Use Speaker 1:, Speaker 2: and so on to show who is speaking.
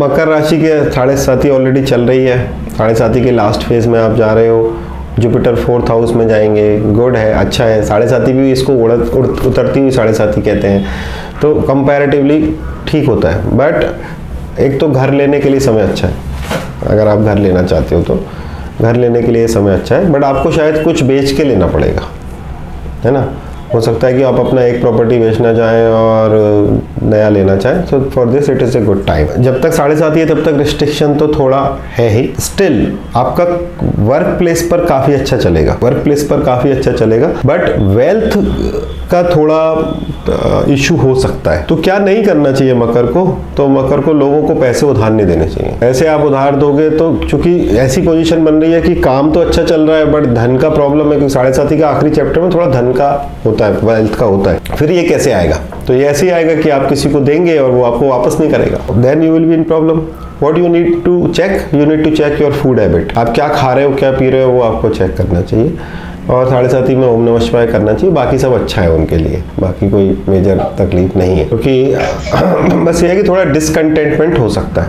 Speaker 1: मकर राशि के साढ़े साथी ऑलरेडी चल रही है। साढ़े साथी के लास्ट फ़ेज़ में आप जा रहे हो। जुपिटर फोर्थ हाउस में जाएँगे। गुड है अच्छा है। साढ़े साथी भी इसको उड़, उतरती हुई साढ़े साथी कहते हैं। तो कंपैरेटिवली ठीक होता है। बट एक तो घर लेने के लिए समय अच्छा है। अगर आप घर लेना चाहते हो तो। घर लेने के लिए समय अच्छा है। बट आपको शायद कुछ बेच के लेना पड़ेगा। है ना? हो सकता है कि आप अपना एक प्रॉपर्टी बेचना चाहें और नया लेना चाहें। So for this it is a good time जब तक साढ़े सात ही है, तब तक रिस्ट्रिक्शन तो थोड़ा है ही। स्टिल आपका वर्क प्लेस पर काफ़ी अच्छा चलेगा। वर्क प्लेस पर काफ़ी अच्छा चलेगा। बट वेल्थ का थोड़ा इशू हो सकता है। तो क्या नहीं करना चाहिए मकर को? तो मकर को लोगों को पैसे उधार नहीं देने चाहिए। ऐसे आप उधार दोगे तो चूँकि ऐसी पोजीशन बन रही है कि काम तो अच्छा चल रहा है बट धन का प्रॉब्लम है, क्योंकि साढ़े साथी का आखिरी चैप्टर में थोड़ा धन का होता है वेल्थ का होता है। फिर ये कैसे आएगा? तो ये ऐसे ही आएगा कि आप किसी को देंगे और वो आपको वापस नहीं करेगा। Then you will be in problem what you need to check you need to check your food habit आप क्या खा रहे हो, क्या पी रहे हो, वो आपको चेक करना चाहिए। और साढ़े साथ ही में ओम नमः शिवाय करना चाहिए। बाकी सब अच्छा है उनके लिए। बाकी कोई मेजर तकलीफ़ नहीं है। क्योंकि, बस ये है कि थोड़ा डिसकंटेंटमेंट हो सकता है।